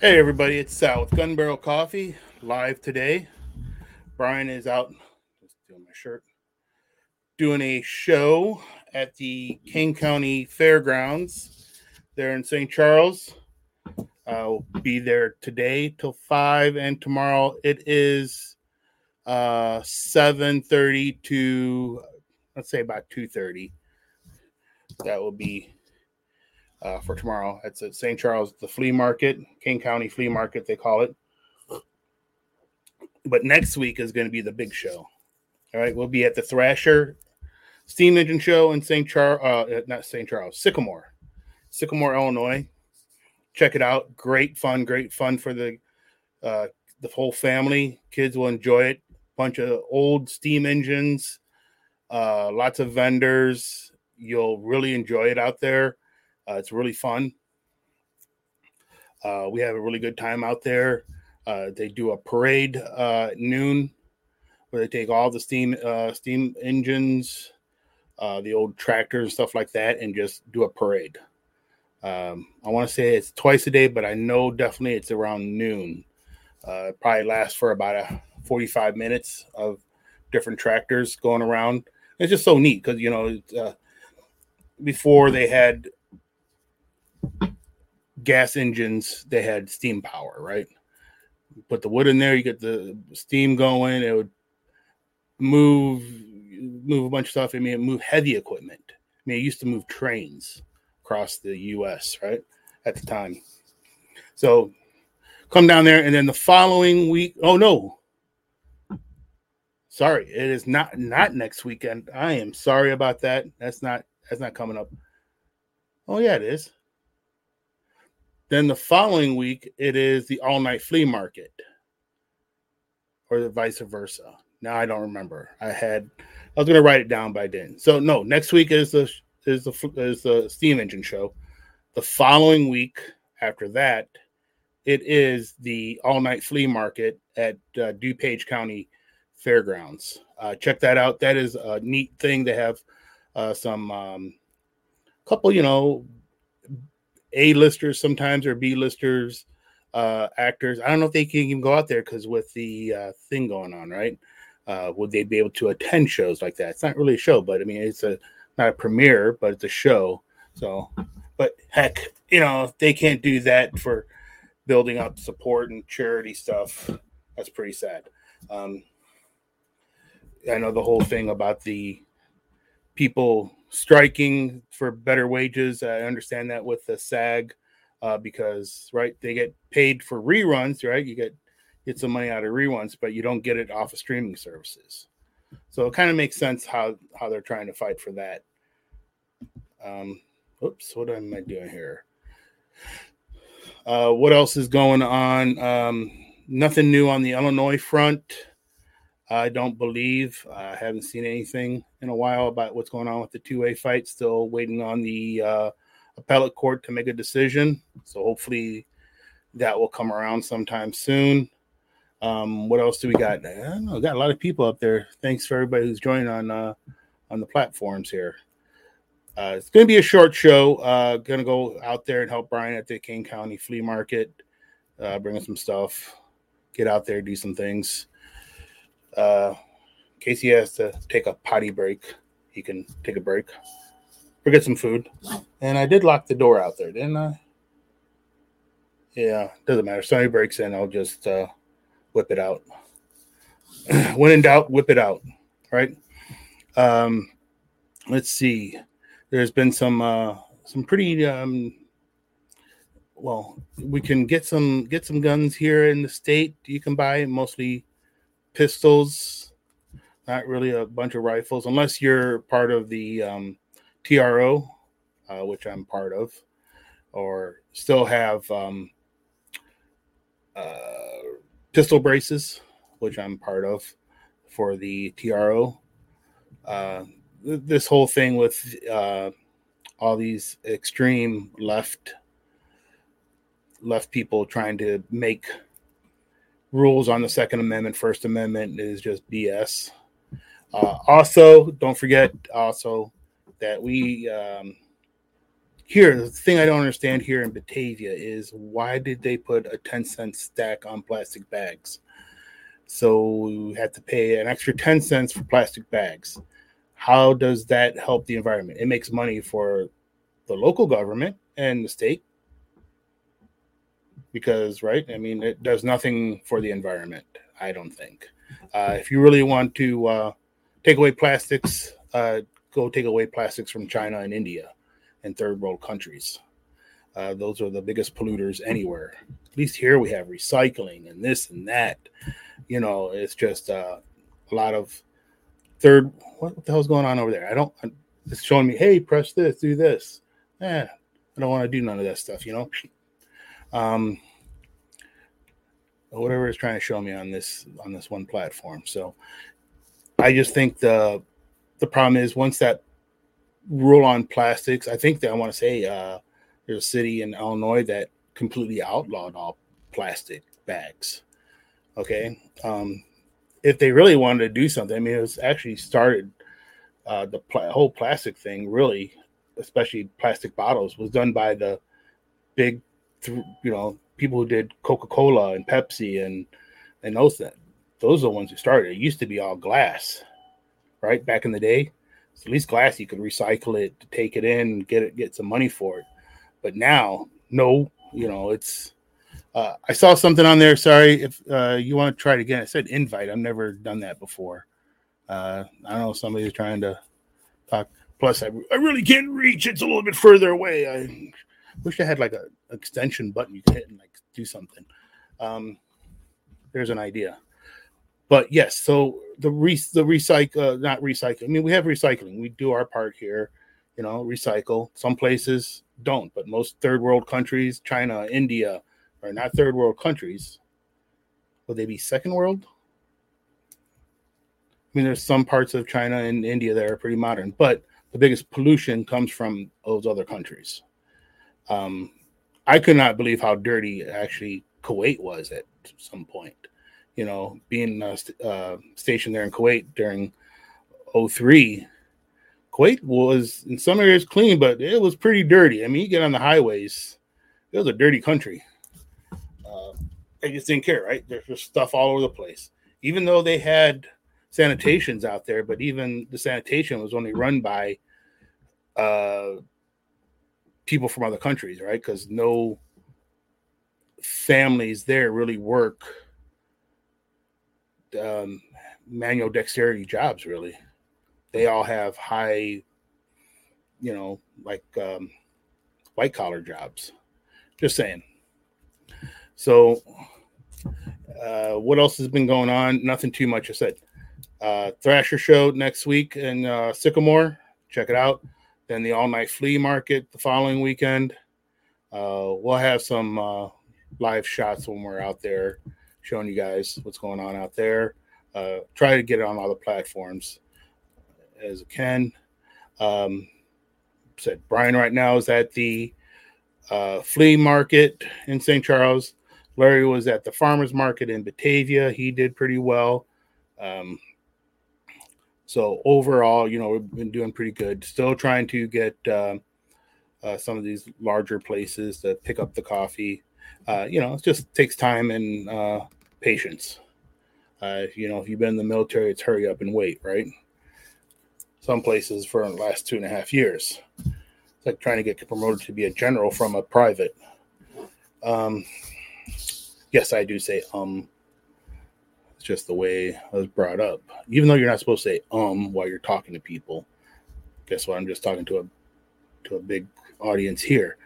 Hey everybody, it's Sal with Gun Barrel Coffee live today. Brian is out just doing my shirt, doing a show at the Kane County Fairgrounds there in St. Charles. I'll be there today till five, and tomorrow it is uh 7:30 to let's say about 2:30. That will be uh, for tomorrow. It's at St. Charles, the flea market, Kane County Flea Market, they call it. But next week is going to be the big show. All right, we'll be at the Thrasher Steam Engine Show in St. Charles, uh, not St. Charles, Sycamore, Sycamore, Illinois. Check it out. Great fun, great fun for the uh, the whole family. Kids will enjoy it. Bunch of old steam engines, uh, lots of vendors. You'll really enjoy it out there. Uh, it's really fun. Uh, we have a really good time out there. Uh, they do a parade uh, at noon where they take all the steam uh, steam engines, uh, the old tractors, and stuff like that, and just do a parade. Um, I want to say it's twice a day, but I know definitely it's around noon. Uh, probably lasts for about a 45 minutes of different tractors going around. It's just so neat because you know before they had gas engines, they had steam power, right? Put the wood in there, you get the steam going. It would move move a bunch of stuff. I mean, it move heavy equipment. I mean, it used to move trains across the U.S. right at the time. So come down there, and then the following week. Oh no, sorry, it is not not next weekend. I am sorry about that. That's not that's not coming up. Oh yeah, it is. Then the following week, it is the all night flea market, or the vice versa. Now I don't remember. I had I was gonna write it down, but I didn't. So no, next week is the is the is the steam engine show. The following week after that, it is the all night flea market at uh, DuPage County Fairgrounds. Uh, check that out. That is a neat thing to have uh, some um, couple, you know, a listers sometimes or B listers uh, actors. I don't know if they can even go out there because with the uh, thing going on, right? Uh, would they be able to attend shows like that? It's not really a show, but I mean, it's a not a premiere, but it's a show. So, but heck, you know, if they can't do that for building up support and charity stuff, that's pretty sad. Um, I know the whole thing about the people striking for better wages. I understand that with the SAG uh, because right they get paid for reruns, right? You get get some money out of reruns, but you don't get it off of streaming services. So it kind of makes sense how how they're trying to fight for that. Um, oops, what am I doing here? Uh, what else is going on? Um, nothing new on the Illinois front. I don't believe. I haven't seen anything in a while about what's going on with the two A fight. Still waiting on the uh, appellate court to make a decision. So hopefully that will come around sometime soon. Um, what else do we got? I don't know. Got a lot of people up there. Thanks for everybody who's joining on uh, on the platforms here. Uh, it's going to be a short show. Uh, going to go out there and help Brian at the Kane County Flea Market, uh, bring us some stuff, get out there, do some things uh, in case he has to take a potty break, he can take a break or get some food. And I did lock the door out there, didn't I? Yeah, doesn't matter. Somebody breaks in, I'll just uh, whip it out. when in doubt, whip it out. Right. Um, let's see. There's been some uh, some pretty um, well. We can get some get some guns here in the state. You can buy mostly pistols, not really a bunch of rifles, unless you're part of the um, TRO, uh, which I'm part of, or still have um, uh, pistol braces, which I'm part of for the TRO. Uh, this whole thing with uh, all these extreme left left people trying to make rules on the Second Amendment, First Amendment is just BS. Uh, also, don't forget also that we um, here, the thing I don't understand here in Batavia is why did they put a 10 cent stack on plastic bags? So we had to pay an extra 10 cents for plastic bags. How does that help the environment? It makes money for the local government and the state because, right? I mean, it does nothing for the environment, I don't think. Uh, if you really want to uh, take away plastics, uh, go take away plastics from China and India and third world countries. Uh, those are the biggest polluters anywhere. At least here we have recycling and this and that. You know, it's just uh, a lot of third. What the hell's going on over there? I don't. It's showing me, hey, press this, do this. Yeah, I don't want to do none of that stuff. You know. Um, whatever it's trying to show me on this on this one platform. So I just think the the problem is once that rule on plastics, I think that I want to say uh, there's a city in Illinois that completely outlawed all plastic bags. Okay, um, if they really wanted to do something, I mean, it was actually started uh, the pl- whole plastic thing, really, especially plastic bottles, was done by the big, th- you know, people who did Coca Cola and Pepsi and and those that those are the ones who started. It used to be all glass, right? Back in the day, so at least glass you could recycle it take it in, get it, get some money for it. But now, no, you know, it's. Uh, I saw something on there. Sorry if uh, you want to try it again. I said invite. I've never done that before. Uh, I don't know. Somebody's trying to talk. Plus, I, I really can't reach. It's a little bit further away. I wish I had like a extension button you could hit and like do something. Um, there's an idea. But yes, so the re the recycle, uh, not recycle. I mean, we have recycling. We do our part here, you know, recycle. Some places don't, but most third world countries, China, India, are not third world countries. Would they be second world? I mean, there's some parts of China and India that are pretty modern, but the biggest pollution comes from those other countries. Um, I could not believe how dirty actually Kuwait was at some point. You know, being uh, uh, stationed there in Kuwait during 03, Kuwait was in some areas clean, but it was pretty dirty. I mean, you get on the highways, it was a dirty country. Uh, they just didn't care, right? There's just stuff all over the place. Even though they had sanitations out there, but even the sanitation was only run by uh, people from other countries, right? Because no families there really work um, manual dexterity jobs, really. They all have high, you know, like um, white collar jobs. Just saying. So, uh, what else has been going on? Nothing too much. I said uh, Thrasher show next week in uh, Sycamore. Check it out. Then the all night flea market the following weekend. Uh, we'll have some uh, live shots when we're out there showing you guys what's going on out there. Uh, try to get it on all the platforms as it can. Um, said Brian right now is at the uh, flea market in St. Charles. Larry was at the farmers market in Batavia. He did pretty well. Um, so overall, you know, we've been doing pretty good. Still trying to get uh, uh, some of these larger places to pick up the coffee. Uh, you know, it just takes time and uh, patience. Uh, you know, if you've been in the military, it's hurry up and wait, right? Some places for the last two and a half years. It's like trying to get promoted to be a general from a private. Um, yes, I do say um just the way I was brought up. Even though you're not supposed to say um while you're talking to people. Guess what? I'm just talking to a to a big audience here.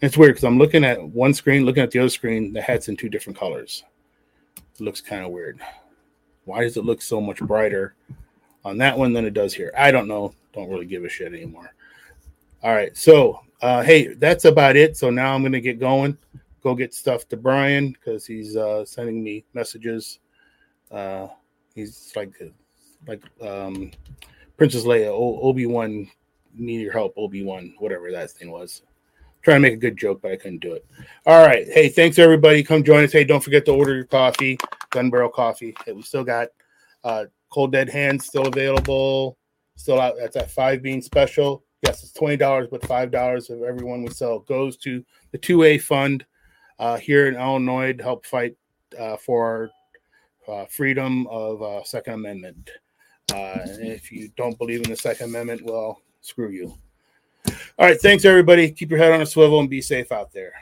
And it's weird because I'm looking at one screen, looking at the other screen, the hat's in two different colors. It looks kind of weird. Why does it look so much brighter on that one than it does here? I don't know. Don't really give a shit anymore. All right. So, uh, hey, that's about it. So now I'm to get going. Go get stuff to Brian because he's uh, sending me messages uh, he's like like um, Princess Leia, Obi Wan, need your help, Obi Wan, whatever that thing was. trying to make a good joke, but I couldn't do it. All right, hey, thanks everybody. Come join us. Hey, don't forget to order your coffee, Gun Barrel Coffee. Hey, we still got uh, Cold Dead Hands still available. Still out. That's at five bean special. Yes, it's twenty dollars, but five dollars of everyone we sell goes to the two A fund uh, here in Illinois to help fight uh, for uh, freedom of uh, Second Amendment. Uh, if you don't believe in the Second Amendment, well, screw you. All right, thanks everybody. Keep your head on a swivel and be safe out there.